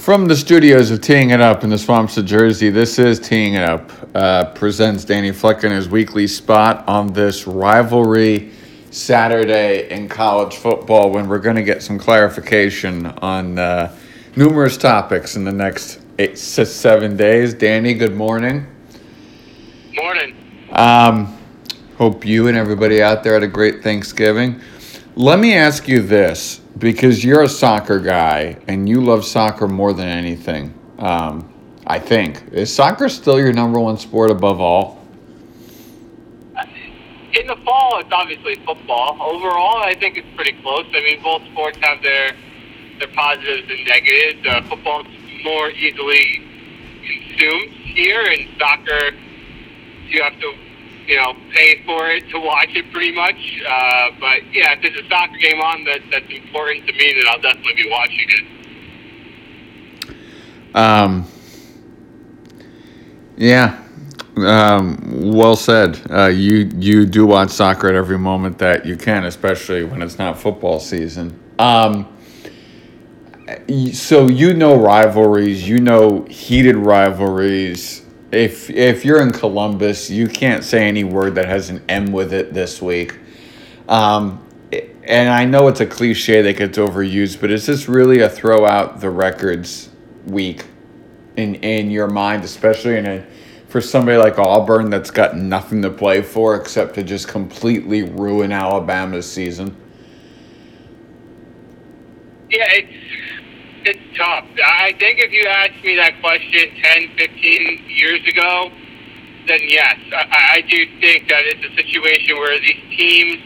From the studios of Teeing It Up in the swamps of Jersey, this is Teeing It Up. Uh, presents Danny Fleck in his weekly spot on this rivalry Saturday in college football when we're going to get some clarification on uh, numerous topics in the next eight, six, seven days. Danny, good morning. Morning. Um, hope you and everybody out there had a great Thanksgiving. Let me ask you this because you're a soccer guy and you love soccer more than anything. Um, I think is soccer still your number one sport above all? In the fall, it's obviously football. Overall, I think it's pretty close. I mean, both sports have their their positives and negatives. Uh, football's more easily consumed here, and soccer, you have to you know, pay for it to watch it pretty much. Uh, but yeah, if there's a soccer game on that that's important to me, then I'll definitely be watching it. Um. Yeah. Um, well said. Uh, you you do watch soccer at every moment that you can, especially when it's not football season. Um, so you know rivalries, you know heated rivalries if if you're in Columbus, you can't say any word that has an M with it this week. Um, and I know it's a cliche that gets overused, but is this really a throw out the records week in in your mind, especially in a for somebody like Auburn that's got nothing to play for except to just completely ruin Alabama's season? Yeah, it's it's tough. I think if you asked me that question 10, 15 years ago, then yes, I, I do think that it's a situation where these teams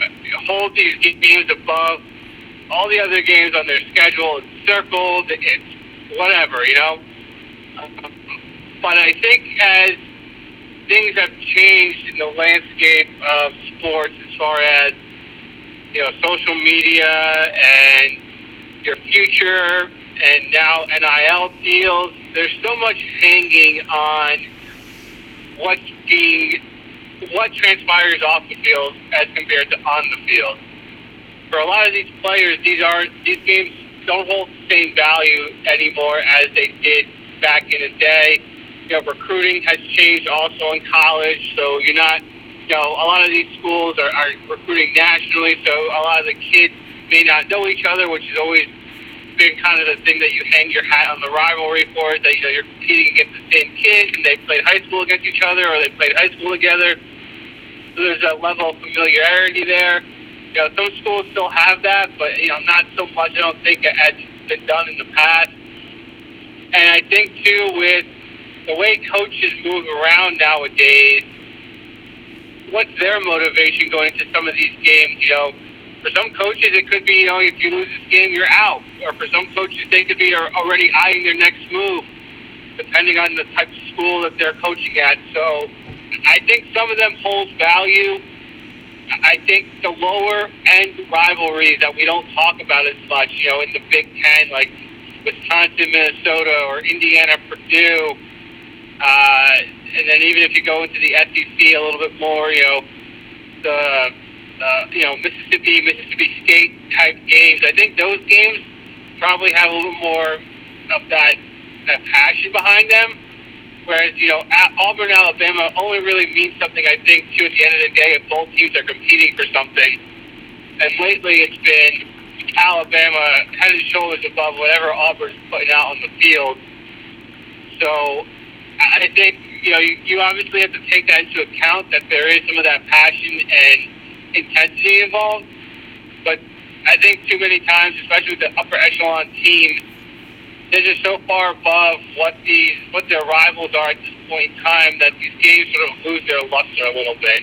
uh, hold these games above all the other games on their schedule. It's circled, it's whatever, you know. Um, but I think as things have changed in the landscape of sports, as far as you know, social media and your future, and now NIL deals. There's so much hanging on what's being, what transpires off the field as compared to on the field. For a lot of these players, these aren't these games don't hold the same value anymore as they did back in the day. You know, recruiting has changed also in college, so you're not. You know, a lot of these schools are, are recruiting nationally, so a lot of the kids may not know each other, which is always been kind of the thing that you hang your hat on the rivalry for. That you know you're competing against the same kids, and they played high school against each other, or they played high school together. So there's a level of familiarity there. You know, some schools still have that, but you know, not so much. I don't think as been done in the past. And I think too, with the way coaches move around nowadays, what's their motivation going into some of these games? You know for some coaches, it could be, you know, if you lose this game, you're out. Or for some coaches, they could be already eyeing their next move, depending on the type of school that they're coaching at. So I think some of them hold value. I think the lower end rivalries that we don't talk about as much, you know, in the Big Ten, like Wisconsin, Minnesota, or Indiana, Purdue, uh, and then even if you go into the SEC a little bit more, you know, the uh, you know, Mississippi, Mississippi State type games. I think those games probably have a little more of that that passion behind them. Whereas, you know, Auburn, Alabama only really means something, I think, to at the end of the day if both teams are competing for something. And lately it's been Alabama head and shoulders above whatever Auburn's putting out on the field. So I think, you know, you, you obviously have to take that into account that there is some of that passion and intensity involved. But I think too many times, especially with the upper echelon teams, they're just so far above what these what their rivals are at this point in time that these games sort of lose their luster a little bit.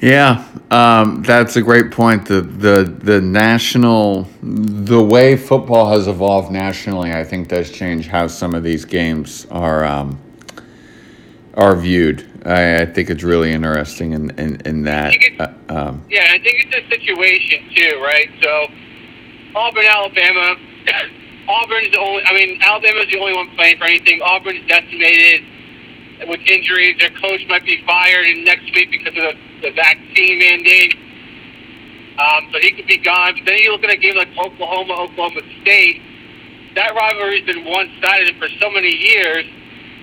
Yeah, um, that's a great point. The the the national the way football has evolved nationally, I think, does change how some of these games are um, are viewed. I, I think it's really interesting in, in, in that. Uh, um, yeah, I think it's a situation too, right? So Auburn, Alabama. Auburn's the only. I mean, Alabama's the only one playing for anything. Auburn's decimated with injuries. Their coach might be fired in next week because of the, the vaccine mandate. Um, so he could be gone. But then you look at a game like Oklahoma, Oklahoma State. that rivalry's been one-sided for so many years.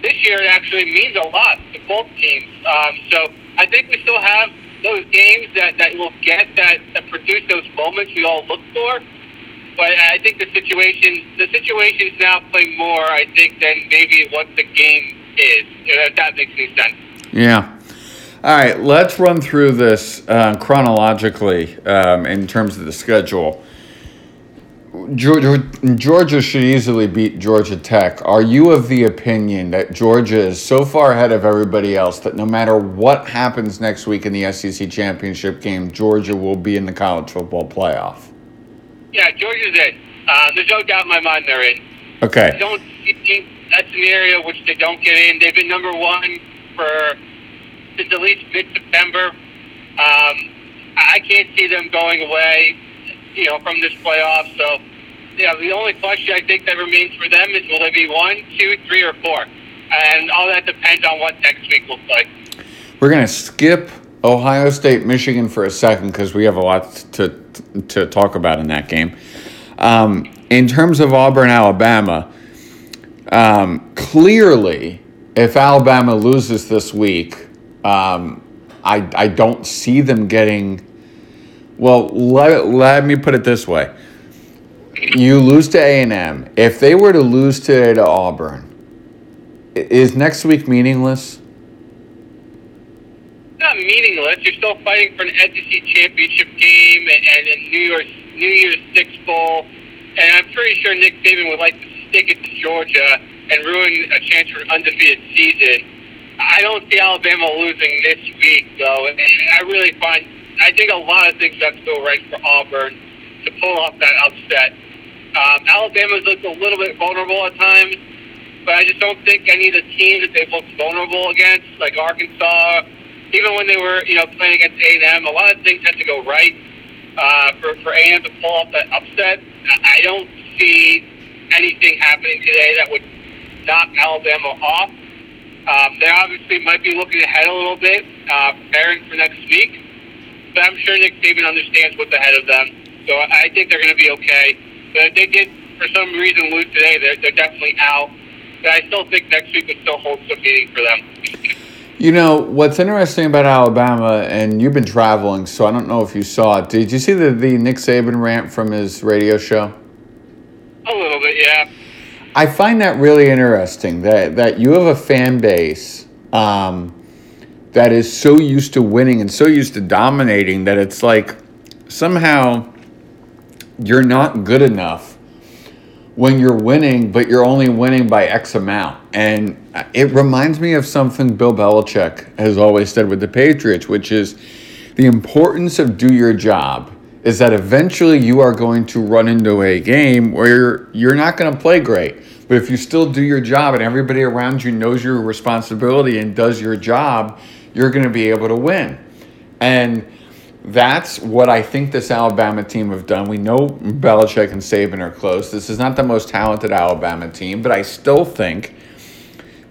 This year, actually means a lot to both teams. Um, so I think we still have those games that, that will get that, that produce those moments we all look for. But I think the situation the situation is now playing more, I think, than maybe what the game is. If that makes any sense. Yeah. All right, let's run through this uh, chronologically um, in terms of the schedule. Georgia, Georgia should easily beat Georgia Tech. Are you of the opinion that Georgia is so far ahead of everybody else that no matter what happens next week in the SEC championship game, Georgia will be in the college football playoff? Yeah, Georgia's in. Uh, there's no doubt in my mind they're in. Okay. I don't that's an area which they don't get in. They've been number one for since at least mid-September. Um, I can't see them going away, you know, from this playoff. So, yeah, the only question I think that remains for them is will they be one, two, three, or four? And all that depends on what next week looks like. We're going to skip Ohio State, Michigan for a second because we have a lot to to talk about in that game. Um, in terms of Auburn, Alabama, um, clearly, if Alabama loses this week, um, I, I don't see them getting. Well, let, let me put it this way: you lose to A and M. If they were to lose today to Auburn, is next week meaningless? Not meaningless. You're still fighting for an SEC championship game and, and a New Year's New Year's Six bowl, and I'm pretty sure Nick Saban would like to stick it to Georgia and ruin a chance for an undefeated season. I don't see Alabama losing this week, though. I really find I think a lot of things have to go right for Auburn to pull off that upset. Um, Alabama's looked a little bit vulnerable at times, but I just don't think any of the teams that they've looked vulnerable against, like Arkansas, even when they were you know playing against A and M, a lot of things have to go right uh, for for A and M to pull off that upset. I don't see anything happening today that would knock Alabama off. Um, they obviously might be looking ahead a little bit, uh, preparing for next week. But I'm sure Nick Saban understands what's ahead of them. So I think they're going to be okay. But if they did, for some reason, lose today, they're, they're definitely out. But I still think next week would still hold some meaning for them. You know, what's interesting about Alabama, and you've been traveling, so I don't know if you saw it. Did you see the, the Nick Saban rant from his radio show? A little bit, yeah. I find that really interesting that, that you have a fan base um, that is so used to winning and so used to dominating that it's like somehow you're not good enough when you're winning, but you're only winning by X amount. And it reminds me of something Bill Belichick has always said with the Patriots, which is the importance of do your job is that eventually you are going to run into a game where you're, you're not going to play great. But if you still do your job and everybody around you knows your responsibility and does your job, you're going to be able to win. And that's what I think this Alabama team have done. We know Belichick and Saban are close. This is not the most talented Alabama team, but I still think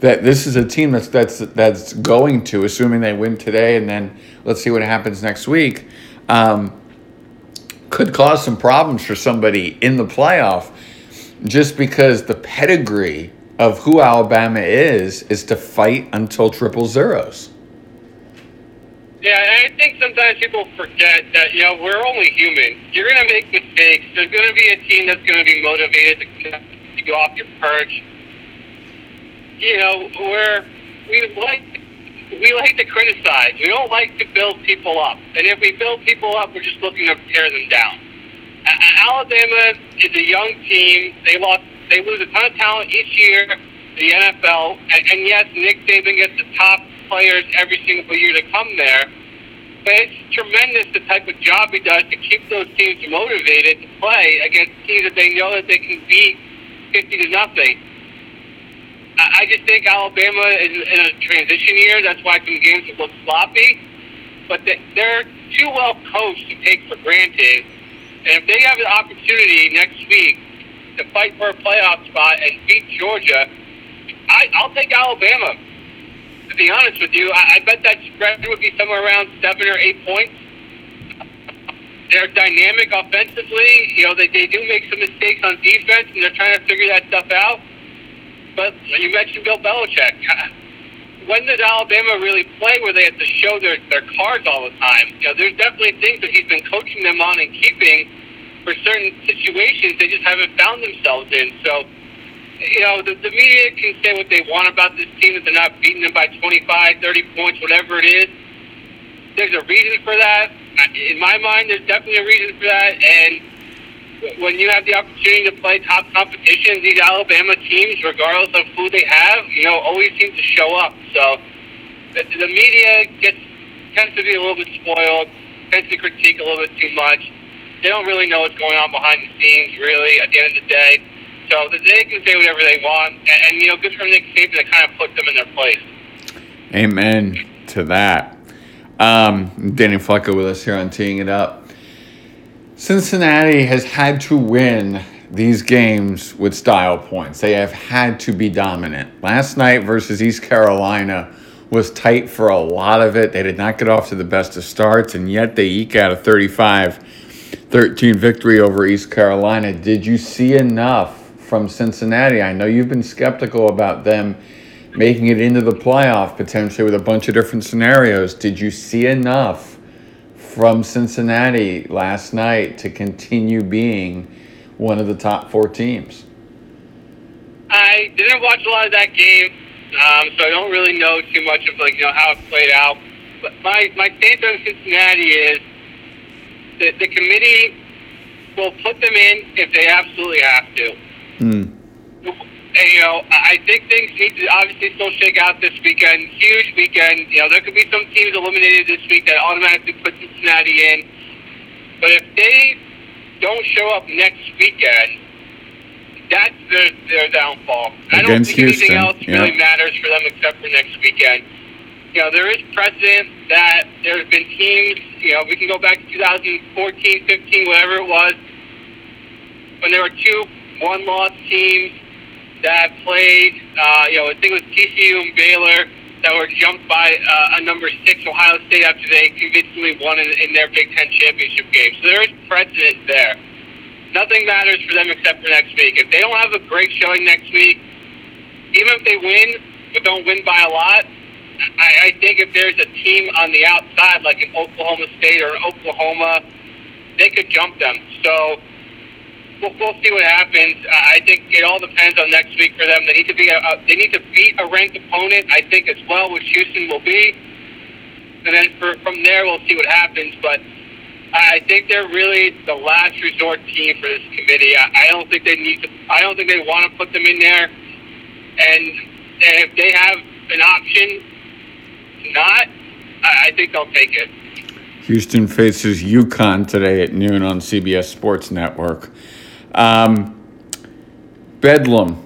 that this is a team that's that's that's going to, assuming they win today, and then let's see what happens next week. Um, could cause some problems for somebody in the playoff just because the pedigree of who Alabama is is to fight until triple zeros. Yeah, I think sometimes people forget that, you know, we're only human. You're going to make mistakes. There's going to be a team that's going to be motivated to, to go off your perch. You know, we're, we like we like to criticize. We don't like to build people up. And if we build people up, we're just looking to tear them down. Alabama is a young team. They lost. They lose a ton of talent each year. The NFL, and, and yes, Nick Saban gets the top players every single year to come there. But it's tremendous the type of job he does to keep those teams motivated to play against teams that they know that they can beat fifty to nothing. I just think Alabama is in a transition year. That's why some games look sloppy. But they're too well coached to take for granted. And if they have the opportunity next week to fight for a playoff spot and beat Georgia, I, I'll take Alabama. Be honest with you, I, I bet that spread would be somewhere around seven or eight points. they're dynamic offensively. You know, they, they do make some mistakes on defense, and they're trying to figure that stuff out. But you mentioned Bill Belichick. When does Alabama really play where they have to show their, their cards all the time? You know, there's definitely things that he's been coaching them on and keeping for certain situations they just haven't found themselves in. So, you know, the, the media can say what they want about this team, that they're not beating them by 25, 30 points, whatever it is. There's a reason for that. In my mind, there's definitely a reason for that. And when you have the opportunity to play top competition, these Alabama teams, regardless of who they have, you know, always seem to show up. So the, the media gets tends to be a little bit spoiled, tends to critique a little bit too much. They don't really know what's going on behind the scenes, really, at the end of the day. So they can say whatever they want, and, and you know, good for Nick Saban to kind of put them in their place. Amen to that. Um, Danny Flecko with us here on Teeing It Up. Cincinnati has had to win these games with style points. They have had to be dominant. Last night versus East Carolina was tight for a lot of it. They did not get off to the best of starts, and yet they eke out a 35 13 victory over East Carolina. Did you see enough from Cincinnati? I know you've been skeptical about them making it into the playoff potentially with a bunch of different scenarios. Did you see enough from Cincinnati last night to continue being one of the top four teams? I didn't watch a lot of that game, um, so I don't really know too much of like you know how it played out. But my my stance on Cincinnati is that the committee will put them in if they absolutely have to. Mm. And, you know, I think things need to obviously still shake out this weekend. Huge weekend. You know, there could be some teams eliminated this week that automatically put Cincinnati in. But if they don't show up next weekend, that's their, their downfall. Against I don't think Houston. anything else really matters for them except for next weekend. You know, there is precedent that there's been teams, you know, we can go back to 2014, 15, whatever it was, when there were two one-loss teams that played, uh, you know, I think it was TCU and Baylor that were jumped by uh, a number six Ohio State after they convincingly won in, in their Big Ten championship game. So there is precedent there. Nothing matters for them except for next week. If they don't have a great showing next week, even if they win, but don't win by a lot, I, I think if there's a team on the outside, like an Oklahoma State or an Oklahoma, they could jump them. So we'll, we'll see what happens. Uh, I think it all depends on next week for them. They need to be a, a they need to beat a ranked opponent. I think as well, which Houston will be, and then for, from there we'll see what happens. But I think they're really the last resort team for this committee. I, I don't think they need to. I don't think they want to put them in there. And if they have an option not, I, I think they'll take it. Houston faces UConn today at noon on CBS Sports Network. Um, Bedlam.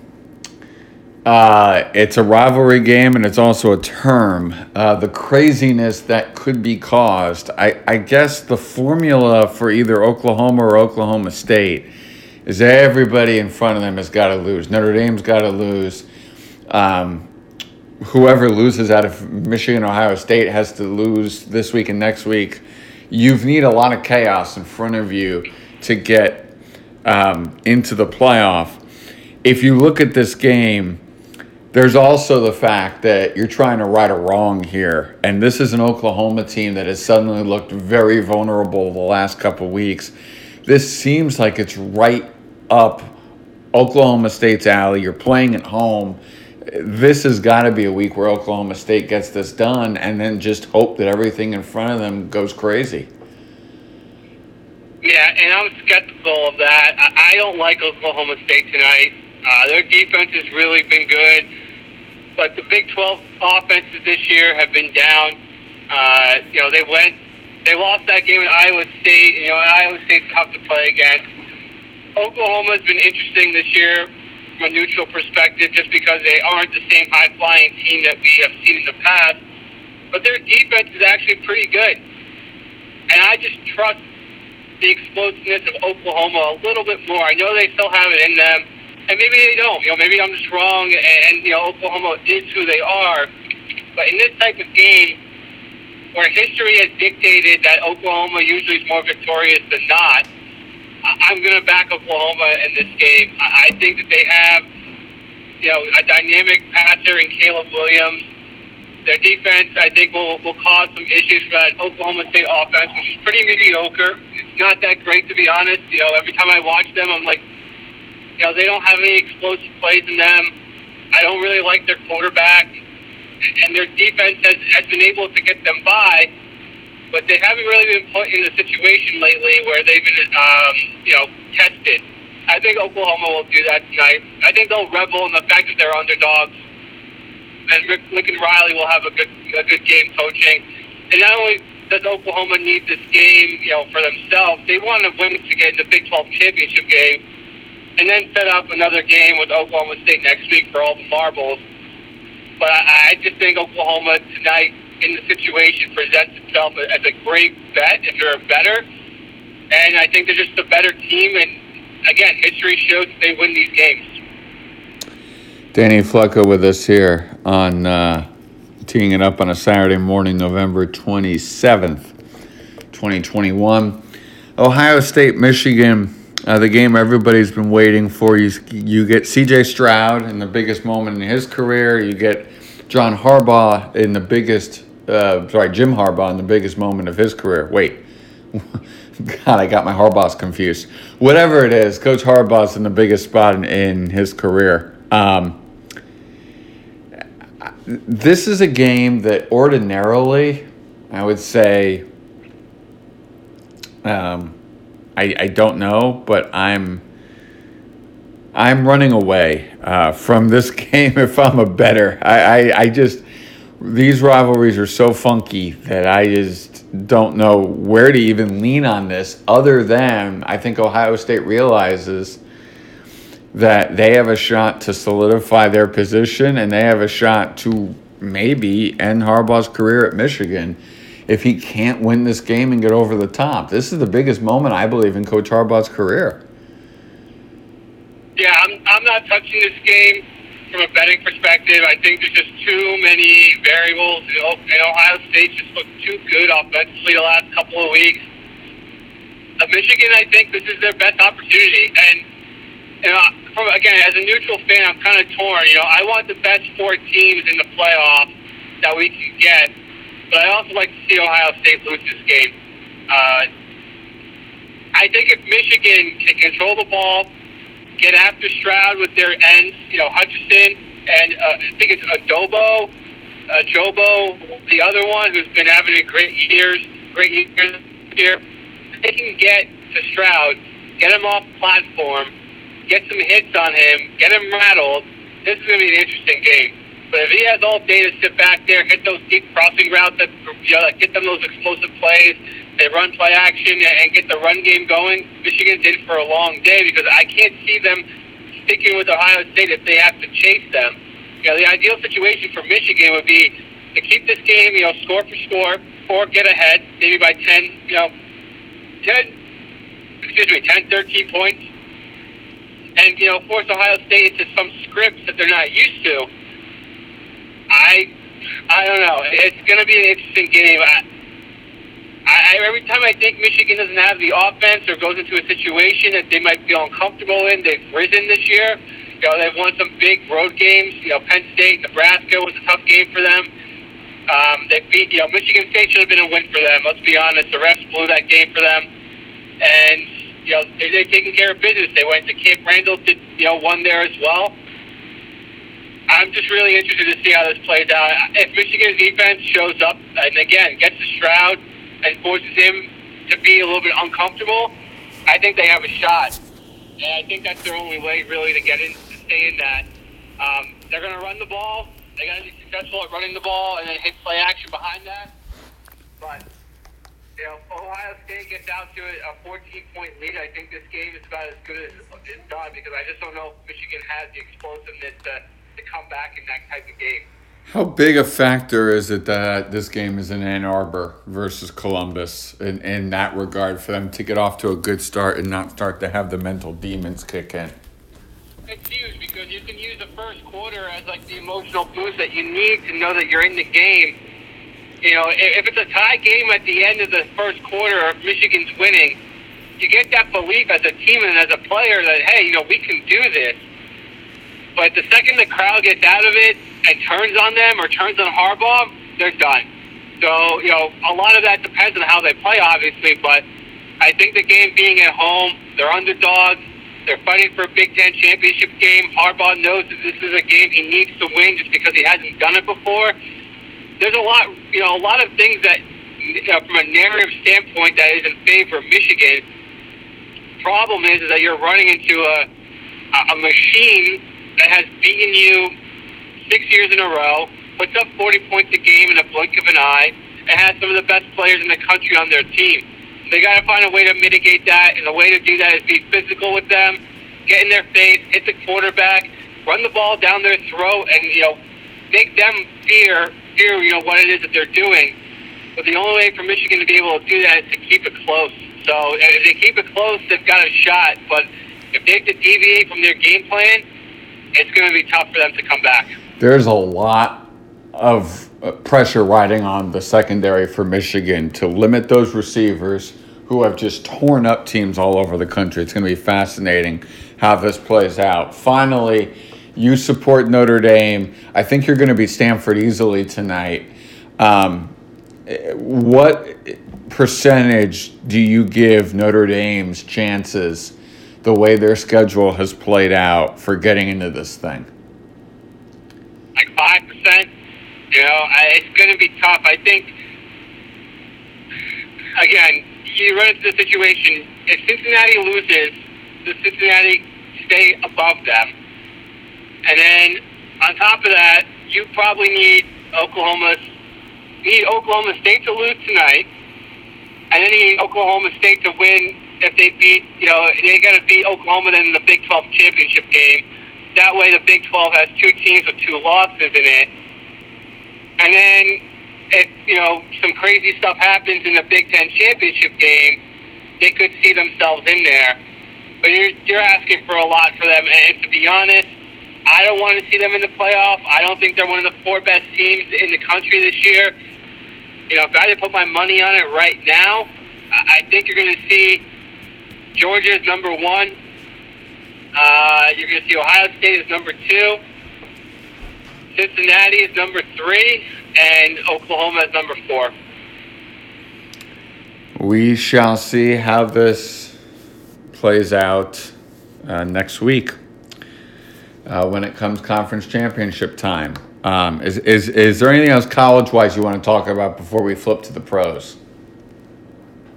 Uh, it's a rivalry game and it's also a term. Uh, the craziness that could be caused, I, I guess the formula for either Oklahoma or Oklahoma State is everybody in front of them has got to lose. Notre Dame's got to lose. Um, whoever loses out of Michigan, Ohio State has to lose this week and next week. You need a lot of chaos in front of you to get um, into the playoff. If you look at this game, there's also the fact that you're trying to right a wrong here. And this is an Oklahoma team that has suddenly looked very vulnerable the last couple weeks. This seems like it's right up Oklahoma State's alley. You're playing at home. This has got to be a week where Oklahoma State gets this done and then just hope that everything in front of them goes crazy. Yeah, and I'm skeptical of that. I, don't like Oklahoma State tonight. Uh, their defense has really been good, but the Big 12 offenses this year have been down. Uh, you know, they went, they lost that game at Iowa State. You know, Iowa State's tough to play against. Oklahoma's been interesting this year from a neutral perspective, just because they aren't the same high flying team that we have seen in the past. But their defense is actually pretty good, and I just trust the explosiveness of Oklahoma a little bit more. I know they still have it in them, and maybe they don't. You know, maybe I'm just wrong, and you know, Oklahoma is who they are. But in this type of game, where history has dictated that Oklahoma usually is more victorious than not, I'm going to back Oklahoma in this game. I think that they have, you know, a dynamic passer in Caleb Williams. Their defense, I think, will, will cause some issues for that Oklahoma State offense, which is pretty mediocre. It's not that great, to be honest. You know, every time I watch them, I'm like, you know, they don't have any explosive plays in them. I don't really like their quarterback, and their defense has, has been able to get them by but they haven't really been put in a situation lately where they've been, um, you know, tested. I think Oklahoma will do that tonight. I think they'll revel in the fact that they're underdogs, and Rick Lincoln Riley will have a good a good game coaching. And not only does Oklahoma need this game, you know, for themselves, they want to win to get in the Big 12 championship game, and then set up another game with Oklahoma State next week for all the marbles. But I, I just think Oklahoma tonight in the situation presents itself as a great bet if you're a better. And I think they're just a better team. And again, history shows that they win these games. Danny Flecko with us here on uh, teeing it up on a Saturday morning, November 27th, 2021. Ohio State, Michigan. Uh, the game everybody's been waiting for. You, you get CJ Stroud in the biggest moment in his career. You get John Harbaugh in the biggest uh, sorry, Jim Harbaugh in the biggest moment of his career. Wait, God, I got my Harbaughs confused. Whatever it is, Coach Harbaugh's in the biggest spot in, in his career. Um, this is a game that ordinarily, I would say, um, I, I don't know, but I'm I'm running away uh, from this game if I'm a better. I, I, I just these rivalries are so funky that I just don't know where to even lean on this other than I think Ohio State realizes that they have a shot to solidify their position and they have a shot to maybe end Harbaugh's career at Michigan if he can't win this game and get over the top. This is the biggest moment, I believe, in Coach Harbaugh's career. Yeah, I'm, I'm not touching this game from a betting perspective, I think there's just too many variables. You know, and Ohio State just looked too good offensively the last couple of weeks. Uh, Michigan, I think this is their best opportunity. And you know, from again, as a neutral fan, I'm kind of torn. You know, I want the best four teams in the playoff that we can get, but I also like to see Ohio State lose this game. Uh, I think if Michigan can control the ball, get after Stroud with their ends, you know, Hutchinson and uh, I think it's Adobo, uh, Jobo, the other one who's been having a great years, great years here. They can get to Stroud, get him off platform, get some hits on him, get him rattled. This is going to be an interesting game. But if he has all day to sit back there, hit those deep crossing routes, that you know, get them those explosive plays, they run play action and get the run game going. Michigan's in for a long day because I can't see them sticking with Ohio State if they have to chase them. You know, the ideal situation for Michigan would be to keep this game, you know, score for score, or get ahead, maybe by 10, you know, 10, excuse me, 10, 13 points, and, you know, force Ohio State into some scripts that they're not used to. I, I don't know. It's going to be an interesting game. I, I, every time I think Michigan doesn't have the offense or goes into a situation that they might feel uncomfortable in, they've risen this year. You know, they've won some big road games. You know, Penn State, Nebraska was a tough game for them. Um, they beat, you know, Michigan State should have been a win for them. Let's be honest, the refs blew that game for them, and you know they, they're taking care of business. They went to Camp Randall, did you know, won there as well. I'm just really interested to see how this plays out. If Michigan's defense shows up and again gets the Stroud and forces him to be a little bit uncomfortable, I think they have a shot. And I think that's their only way, really, to get in, to stay in that. Um, they're going to run the ball. They got to be successful at running the ball and then hit play action behind that. But you know, Ohio State gets out to a 14 point lead. I think this game is about as good as it's done because I just don't know if Michigan has the explosiveness to, to come back in that type of game. How big a factor is it that this game is in Ann Arbor versus Columbus in, in that regard for them to get off to a good start and not start to have the mental demons kick in? It's huge because you can use the first quarter as like the emotional boost that you need to know that you're in the game. You know, if it's a tie game at the end of the first quarter, or if Michigan's winning, you get that belief as a team and as a player that hey, you know, we can do this. But the second the crowd gets out of it and turns on them or turns on Harbaugh, they're done. So, you know, a lot of that depends on how they play, obviously, but I think the game being at home, they're underdogs. They're fighting for a Big Ten championship game. Harbaugh knows that this is a game he needs to win just because he hasn't done it before. There's a lot, you know, a lot of things that, know, from a narrative standpoint, that is in favor of Michigan. Problem is, is that you're running into a a machine that has beaten you six years in a row, puts up 40 points a game in a blink of an eye, and has some of the best players in the country on their team. They got to find a way to mitigate that, and the way to do that is be physical with them, get in their face, hit the quarterback, run the ball down their throat, and you know make them fear fear you know what it is that they're doing. But the only way for Michigan to be able to do that is to keep it close. So if they keep it close, they've got a shot. But if they have to deviate from their game plan, it's going to be tough for them to come back. There's a lot of uh, pressure riding on the secondary for Michigan to limit those receivers who have just torn up teams all over the country. It's going to be fascinating how this plays out. Finally, you support Notre Dame. I think you're going to beat Stanford easily tonight. Um, what percentage do you give Notre Dame's chances the way their schedule has played out for getting into this thing? Like five percent. You know, I, it's going to be tough. I think. Again, you run into the situation. If Cincinnati loses, does Cincinnati stay above them? And then on top of that, you probably need Oklahoma need Oklahoma State to lose tonight, and then you need Oklahoma State to win if they beat, you know, they got to beat Oklahoma in the Big 12 championship game. That way, the Big 12 has two teams with two losses in it. And then, if you know some crazy stuff happens in the Big Ten championship game, they could see themselves in there. But you're you're asking for a lot for them, and to be honest, I don't want to see them in the playoff. I don't think they're one of the four best teams in the country this year. You know, if I had to put my money on it right now, I think you're going to see Georgia is number one. Uh, you're going to see Ohio State is number two. Cincinnati is number three, and Oklahoma is number four. We shall see how this plays out uh, next week uh, when it comes conference championship time. Um, is, is, is there anything else college wise you want to talk about before we flip to the pros?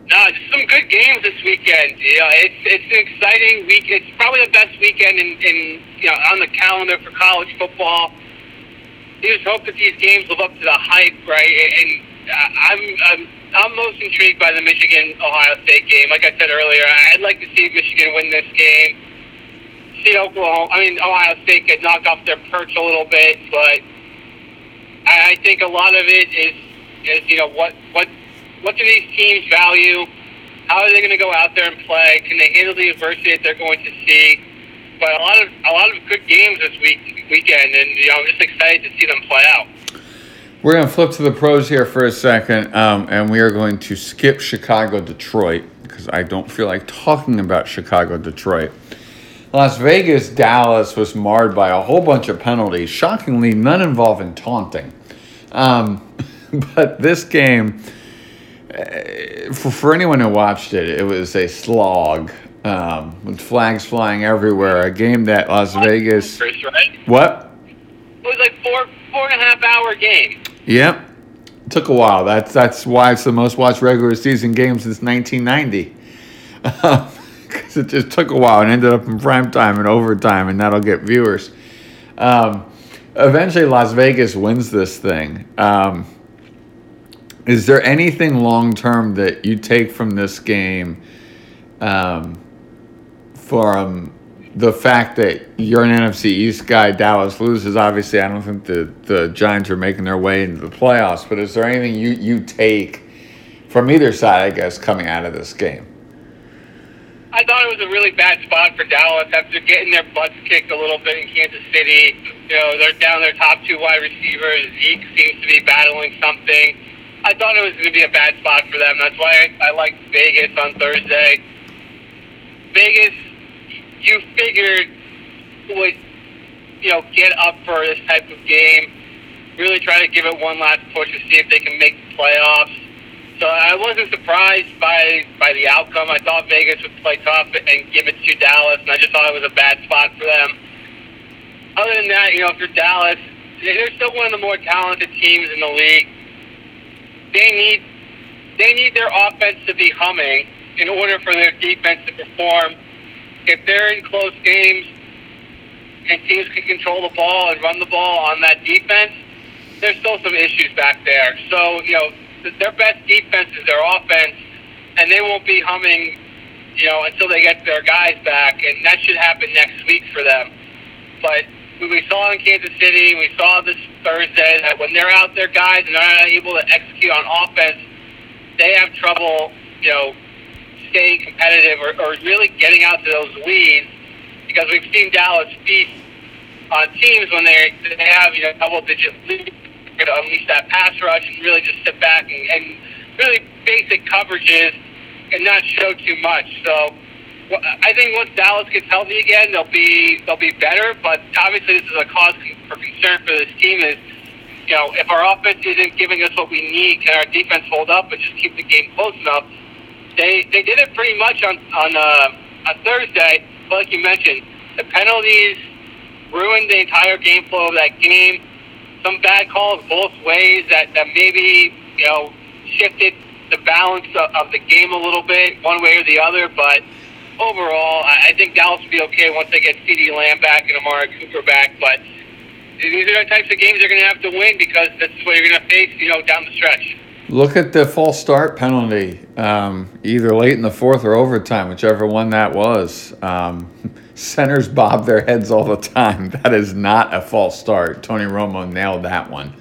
No, just some good games this weekend. You know, it's it's an exciting week. It's probably the best weekend in, in you know on the calendar for college football. You just hope that these games live up to the hype, right? And I'm I'm I'm most intrigued by the Michigan Ohio State game. Like I said earlier, I'd like to see Michigan win this game. See Oklahoma, I mean Ohio State get knocked off their perch a little bit, but I think a lot of it is is you know what what what do these teams value? How are they going to go out there and play? Can they handle the adversity that they're going to see? But a lot of a lot of good games this week weekend, and you know I'm just excited to see them play out. We're going to flip to the pros here for a second, um, and we are going to skip Chicago Detroit because I don't feel like talking about Chicago Detroit. Las Vegas Dallas was marred by a whole bunch of penalties, shockingly, none involving taunting. Um, but this game for, for anyone who watched it, it was a slog um, with flags flying everywhere. A game that Las Vegas. Right? What? It was like four four and a half hour game. Yep. It took a while. That's that's why it's the most watched regular season game since 1990. Because it just took a while and ended up in prime time and overtime, and that'll get viewers. Um, eventually, Las Vegas wins this thing. Um, is there anything long term that you take from this game um, from the fact that you're an NFC East guy, Dallas loses? Obviously, I don't think the, the Giants are making their way into the playoffs, but is there anything you, you take from either side, I guess, coming out of this game? I thought it was a really bad spot for Dallas after getting their butts kicked a little bit in Kansas City. You know, they're down their top two wide receivers. Zeke seems to be battling something. I thought it was going to be a bad spot for them. That's why I, I liked Vegas on Thursday. Vegas, you figured would you know get up for this type of game, really try to give it one last push to see if they can make the playoffs. So I wasn't surprised by by the outcome. I thought Vegas would play tough and give it to Dallas, and I just thought it was a bad spot for them. Other than that, you know, you're Dallas, they're still one of the more talented teams in the league. They need they need their offense to be humming in order for their defense to perform. If they're in close games and teams can control the ball and run the ball on that defense, there's still some issues back there. So, you know, their best defense is their offense, and they won't be humming, you know, until they get their guys back, and that should happen next week for them. But we saw in Kansas City, we saw this Thursday that when they're out there, guys, and they're not able to execute on offense, they have trouble, you know, staying competitive or, or really getting out to those leads because we've seen Dallas feast on teams when they they have you know double digit leads to unleash that pass rush and really just sit back and, and really basic coverages and not show too much. So I think once Dallas gets healthy again, they'll be they'll be better. But obviously, this is a cause for concern for this team. Is you know if our offense isn't giving us what we need, can our defense hold up and just keep the game close enough? They they did it pretty much on on uh, on Thursday. But like you mentioned, the penalties ruined the entire game flow of that game. Some bad calls both ways that that maybe you know shifted the balance of, of the game a little bit, one way or the other, but overall, I think Dallas will be okay once they get CeeDee Lamb back and Amari Cooper back. But these are the types of games they're going to have to win because this is what you're going to face, you know, down the stretch. Look at the false start penalty, um, either late in the fourth or overtime, whichever one that was. Um, centers bob their heads all the time. That is not a false start. Tony Romo nailed that one.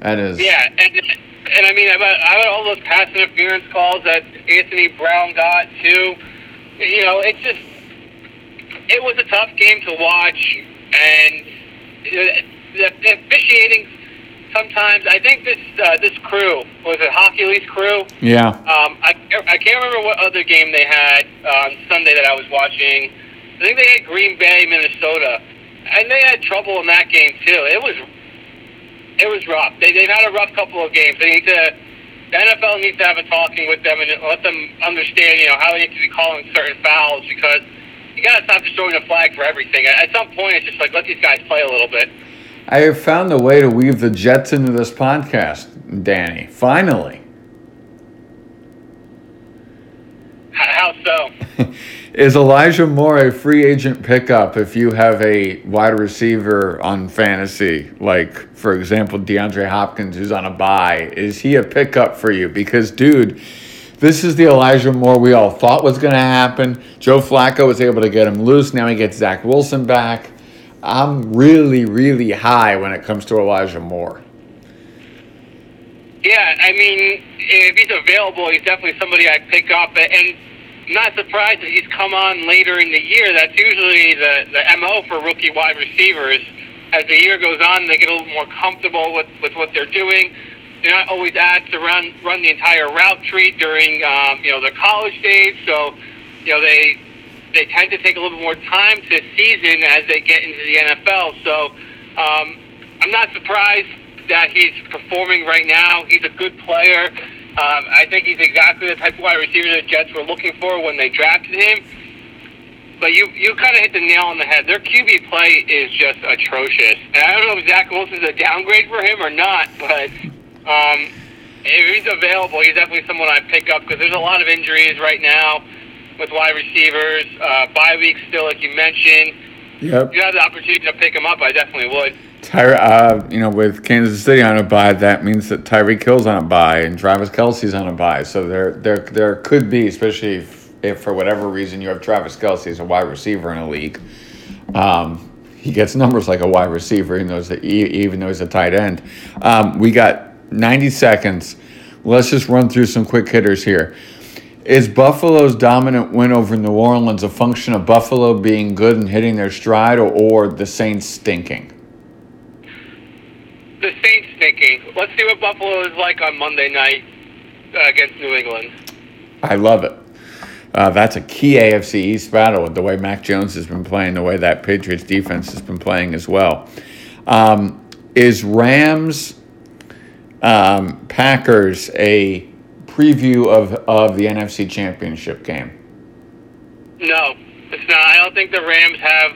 That is. Yeah, and and I mean about, about all those pass interference calls that Anthony Brown got too you know, it's just it was a tough game to watch, and the, the officiating sometimes. I think this uh, this crew was it Hochuli crew. Yeah. Um, I I can't remember what other game they had on Sunday that I was watching. I think they had Green Bay, Minnesota, and they had trouble in that game too. It was it was rough. They they've had a rough couple of games. They need to the NFL needs to have a talking with them and let them understand, you know, how they need to be calling certain fouls because you got to stop just throwing a flag for everything. At some point, it's just like let these guys play a little bit. I have found a way to weave the Jets into this podcast, Danny. Finally. How so? Is Elijah Moore a free agent pickup if you have a wide receiver on fantasy, like for example DeAndre Hopkins who's on a bye? Is he a pickup for you? Because dude, this is the Elijah Moore we all thought was going to happen. Joe Flacco was able to get him loose. Now he gets Zach Wilson back. I'm really, really high when it comes to Elijah Moore. Yeah, I mean, if he's available, he's definitely somebody I'd pick up. And not surprised that he's come on later in the year. That's usually the, the MO for rookie wide receivers. As the year goes on, they get a little more comfortable with, with what they're doing. They're not always asked to run run the entire route tree during um, you know their college days, so you know they they tend to take a little more time to season as they get into the NFL. So um, I'm not surprised that he's performing right now. He's a good player. Um, I think he's exactly the type of wide receiver the Jets were looking for when they drafted him. But you you kind of hit the nail on the head. Their QB play is just atrocious. And I don't know if Zach Wilson's a downgrade for him or not, but um, if he's available, he's definitely someone I pick up because there's a lot of injuries right now with wide receivers. Uh, bye week still, like you mentioned. Yep. If you have the opportunity to pick him up, I definitely would. Tyre, uh, you know, with Kansas City on a bye, that means that Tyreek Hill's on a bye and Travis Kelce's on a bye. So there, there, there could be, especially if, if for whatever reason you have Travis Kelce as a wide receiver in a league, um, he gets numbers like a wide receiver, even though he's a, even though he's a tight end. Um, we got 90 seconds. Let's just run through some quick hitters here. Is Buffalo's dominant win over New Orleans a function of Buffalo being good and hitting their stride, or, or the Saints stinking? the Saints thinking. Let's see what Buffalo is like on Monday night uh, against New England. I love it. Uh, that's a key AFC East battle with the way Mac Jones has been playing, the way that Patriots defense has been playing as well. Um, is Rams um, Packers a preview of, of the NFC Championship game? No, it's not. I don't think the Rams have.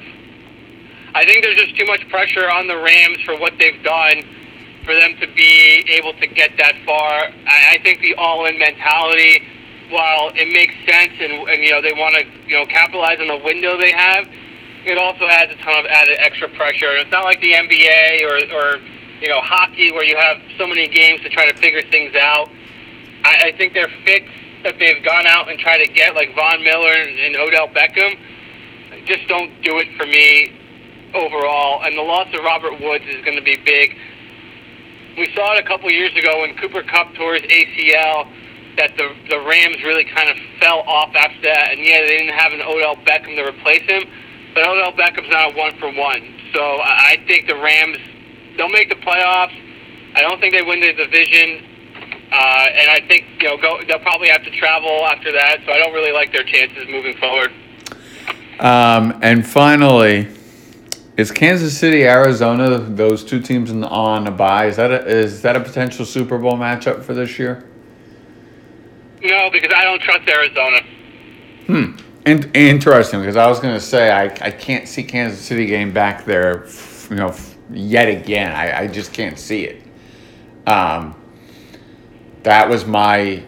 I think there's just too much pressure on the Rams for what they've done for them to be able to get that far. I, I think the all-in mentality, while it makes sense and, and you know they want to you know capitalize on the window they have, it also adds a ton of added extra pressure. It's not like the NBA or or you know hockey where you have so many games to try to figure things out. I, I think their fix that they've gone out and tried to get like Von Miller and, and Odell Beckham just don't do it for me overall. And the loss of Robert Woods is going to be big. We saw it a couple years ago when Cooper Kupp tore his ACL that the the Rams really kind of fell off after that. And yeah, they didn't have an Odell Beckham to replace him, but Odell Beckham's not a one for one. So I I think the Rams they'll make the playoffs. I don't think they win the division. Uh, and I think you know go, they'll probably have to travel after that, so I don't really like their chances moving forward. Um, and finally, is Kansas City, Arizona, those two teams in the, on a bye? Is that a, is that a potential Super Bowl matchup for this year? No, because I don't trust Arizona. Hmm. In, interesting, because I was going to say I, I can't see Kansas City getting back there, you know, yet again. I, I just can't see it. Um, that was my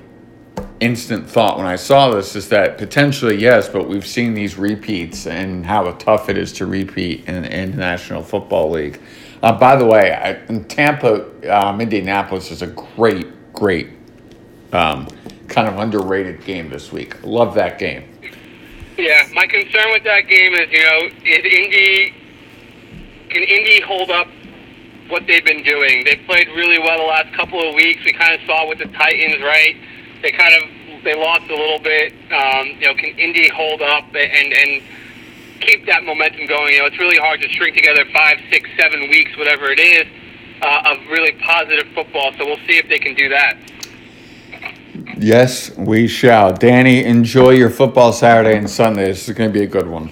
instant thought when I saw this is that potentially yes, but we've seen these repeats and how tough it is to repeat in, the National Football League. Uh, by the way, I, in Tampa, um, Indianapolis is a great, great, um, kind of underrated game this week. Love that game. Yeah, my concern with that game is, you know, is Indy can Indy hold up what they've been doing? They played really well the last couple of weeks. We kind of saw with the Titans, right? They kind of they lost a little bit. Um, you know, can Indy hold up and and keep that momentum going? You know, it's really hard to string together five, six, seven weeks, whatever it is, uh, of really positive football. So we'll see if they can do that. Yes, we shall. Danny, enjoy your football Saturday and Sunday. This is going to be a good one.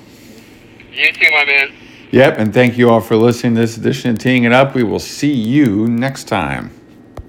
You too, my man. Yep, and thank you all for listening to this edition of Teeing It Up. We will see you next time.